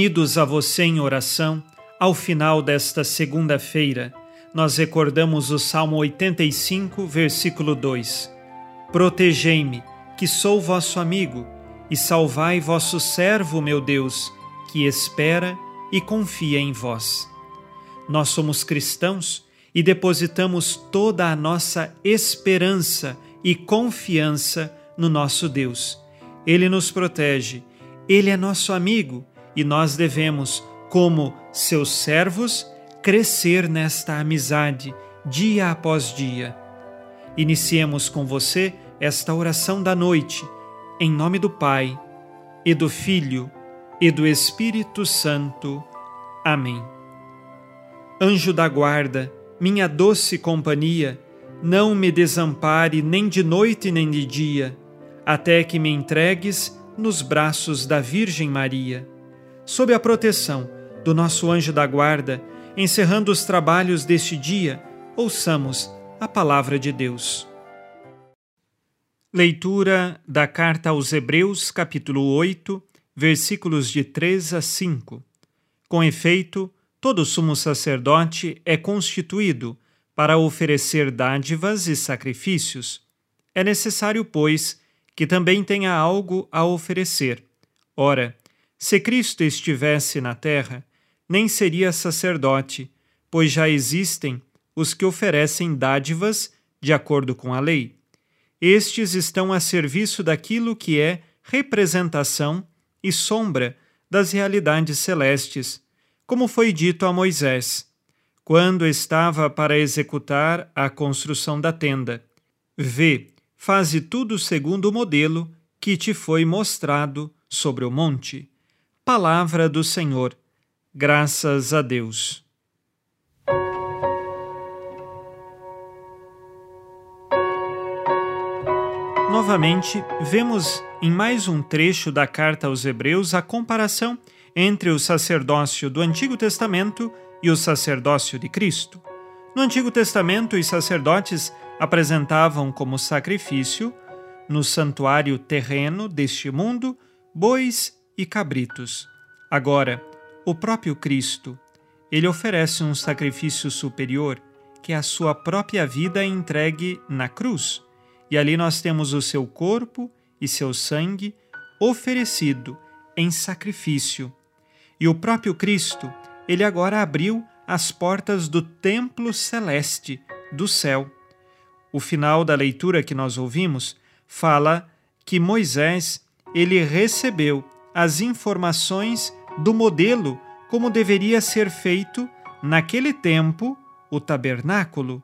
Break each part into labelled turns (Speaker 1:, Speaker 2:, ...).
Speaker 1: Unidos a você em oração, ao final desta segunda-feira, nós recordamos o Salmo 85, versículo 2. Protegei-me, que sou vosso amigo, e salvai vosso servo, meu Deus, que espera e confia em vós. Nós somos cristãos e depositamos toda a nossa esperança e confiança no nosso Deus. Ele nos protege, ele é nosso amigo e nós devemos como seus servos, crescer nesta amizade dia após dia. Iniciemos com você esta oração da noite, em nome do Pai, e do Filho, e do Espírito Santo. Amém. Anjo da guarda, minha doce companhia, não me desampare nem de noite nem de dia, até que me entregues nos braços da Virgem Maria. Sob a proteção do nosso anjo da guarda, encerrando os trabalhos deste dia, ouçamos a palavra de Deus. Leitura da carta aos Hebreus, capítulo 8, versículos de 3 a 5. Com efeito, todo sumo sacerdote é constituído para oferecer dádivas e sacrifícios. É necessário, pois, que também tenha algo a oferecer. Ora, se Cristo estivesse na terra, nem seria sacerdote, pois já existem os que oferecem dádivas de acordo com a lei. Estes estão a serviço daquilo que é representação e sombra das realidades celestes, como foi dito a Moisés, quando estava para executar a construção da tenda. Vê, faze tudo segundo o modelo que te foi mostrado sobre o monte. Palavra do Senhor. Graças a Deus. Novamente, vemos em mais um trecho da carta aos Hebreus a comparação entre o sacerdócio do Antigo Testamento e o sacerdócio de Cristo. No Antigo Testamento, os sacerdotes apresentavam como sacrifício, no santuário terreno deste mundo, bois e cabritos. Agora, o próprio Cristo, ele oferece um sacrifício superior, que é a sua própria vida entregue na cruz. E ali nós temos o seu corpo e seu sangue oferecido em sacrifício. E o próprio Cristo, ele agora abriu as portas do templo celeste, do céu. O final da leitura que nós ouvimos fala que Moisés, ele recebeu as informações do modelo como deveria ser feito naquele tempo o tabernáculo,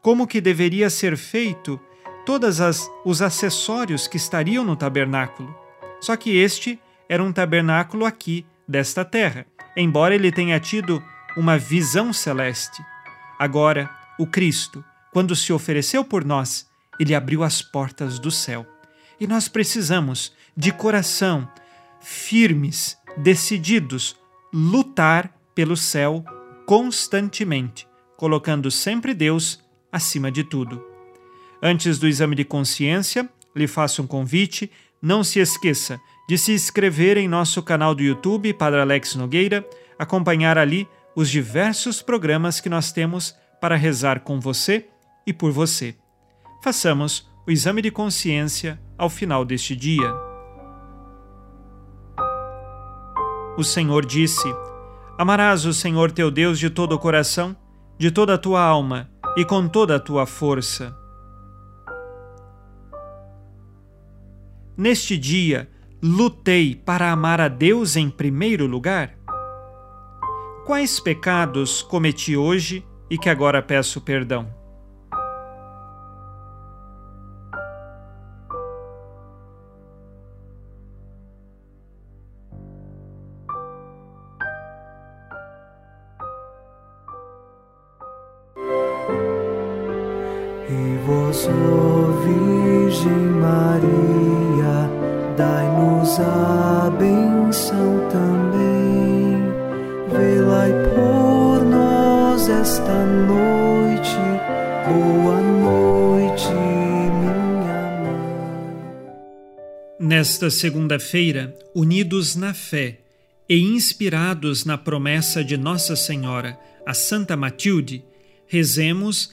Speaker 1: como que deveria ser feito todos os acessórios que estariam no tabernáculo. Só que este era um tabernáculo aqui desta terra, embora ele tenha tido uma visão celeste. Agora, o Cristo, quando se ofereceu por nós, ele abriu as portas do céu. E nós precisamos, de coração, firmes, decididos, lutar pelo céu constantemente, colocando sempre Deus acima de tudo. Antes do exame de consciência, lhe faço um convite. Não se esqueça de se inscrever em nosso canal do YouTube, Padre Alex Nogueira, acompanhar ali os diversos programas que nós temos para rezar com você e por você. Façamos o exame de consciência ao final deste dia. O Senhor disse: Amarás o Senhor teu Deus de todo o coração, de toda a tua alma e com toda a tua força. Neste dia, lutei para amar a Deus em primeiro lugar? Quais pecados cometi hoje e que agora peço perdão?
Speaker 2: Vós, ó Virgem Maria, dai-nos a benção também. Velai por nós esta noite. Boa noite, minha mãe.
Speaker 1: Nesta segunda-feira, unidos na fé e inspirados na promessa de Nossa Senhora, a Santa Matilde, rezemos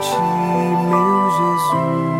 Speaker 2: ti, meu Jesus.